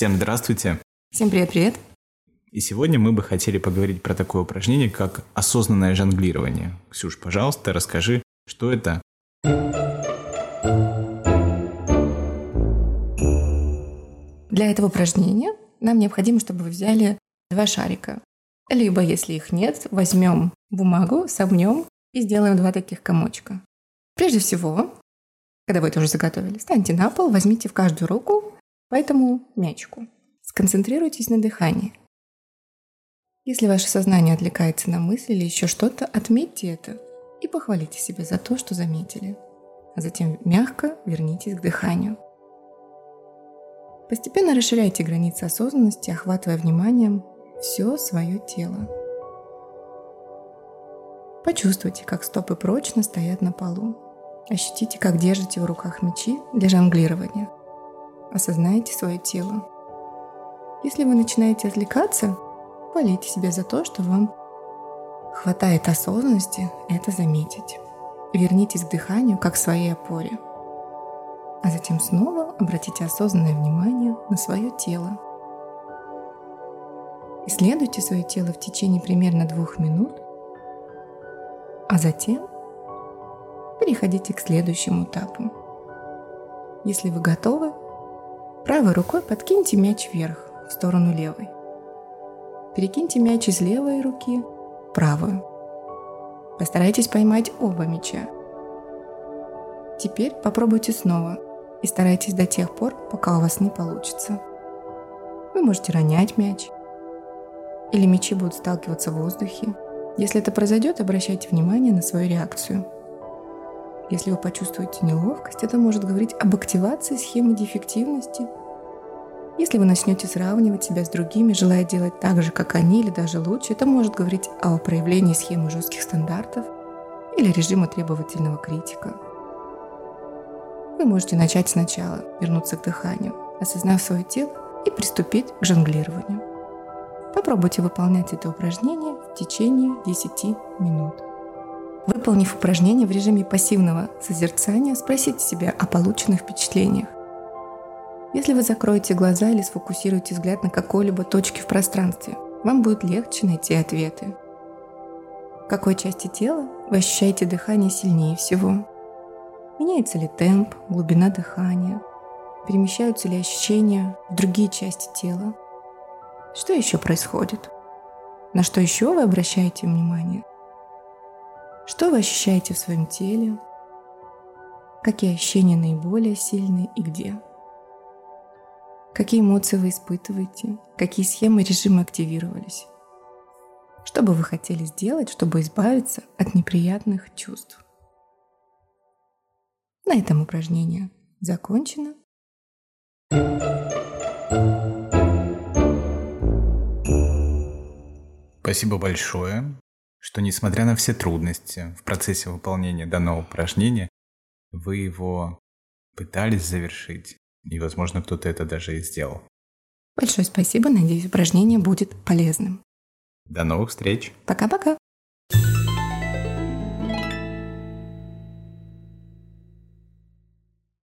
Всем здравствуйте. Всем привет-привет. И сегодня мы бы хотели поговорить про такое упражнение, как осознанное жонглирование. Ксюш, пожалуйста, расскажи, что это? Для этого упражнения нам необходимо, чтобы вы взяли два шарика. Либо, если их нет, возьмем бумагу, сомнем и сделаем два таких комочка. Прежде всего, когда вы это уже заготовили, станьте на пол, возьмите в каждую руку по этому мячику. Сконцентрируйтесь на дыхании. Если ваше сознание отвлекается на мысли или еще что-то, отметьте это и похвалите себя за то, что заметили. А затем мягко вернитесь к дыханию. Постепенно расширяйте границы осознанности, охватывая вниманием все свое тело. Почувствуйте, как стопы прочно стоят на полу. Ощутите, как держите в руках мечи для жонглирования. Осознайте свое тело. Если вы начинаете отвлекаться, полейте себя за то, что вам хватает осознанности это заметить. Вернитесь к дыханию как к своей опоре. А затем снова обратите осознанное внимание на свое тело. Исследуйте свое тело в течение примерно двух минут, а затем переходите к следующему этапу. Если вы готовы, правой рукой подкиньте мяч вверх, в сторону левой. Перекиньте мяч из левой руки в правую. Постарайтесь поймать оба мяча. Теперь попробуйте снова и старайтесь до тех пор, пока у вас не получится. Вы можете ронять мяч, или мячи будут сталкиваться в воздухе. Если это произойдет, обращайте внимание на свою реакцию – если вы почувствуете неловкость, это может говорить об активации схемы дефективности. Если вы начнете сравнивать себя с другими, желая делать так же, как они, или даже лучше, это может говорить о проявлении схемы жестких стандартов или режима требовательного критика. Вы можете начать сначала, вернуться к дыханию, осознав свое тело и приступить к жонглированию. Попробуйте выполнять это упражнение в течение 10 минут. Выполнив упражнение в режиме пассивного созерцания, спросите себя о полученных впечатлениях. Если вы закроете глаза или сфокусируете взгляд на какой-либо точке в пространстве, вам будет легче найти ответы. В какой части тела вы ощущаете дыхание сильнее всего? Меняется ли темп, глубина дыхания? Перемещаются ли ощущения в другие части тела? Что еще происходит? На что еще вы обращаете внимание? Что вы ощущаете в своем теле? Какие ощущения наиболее сильные и где? Какие эмоции вы испытываете? Какие схемы режима активировались? Что бы вы хотели сделать, чтобы избавиться от неприятных чувств? На этом упражнение закончено. Спасибо большое что несмотря на все трудности в процессе выполнения данного упражнения, вы его пытались завершить, и, возможно, кто-то это даже и сделал. Большое спасибо, надеюсь, упражнение будет полезным. До новых встреч. Пока-пока.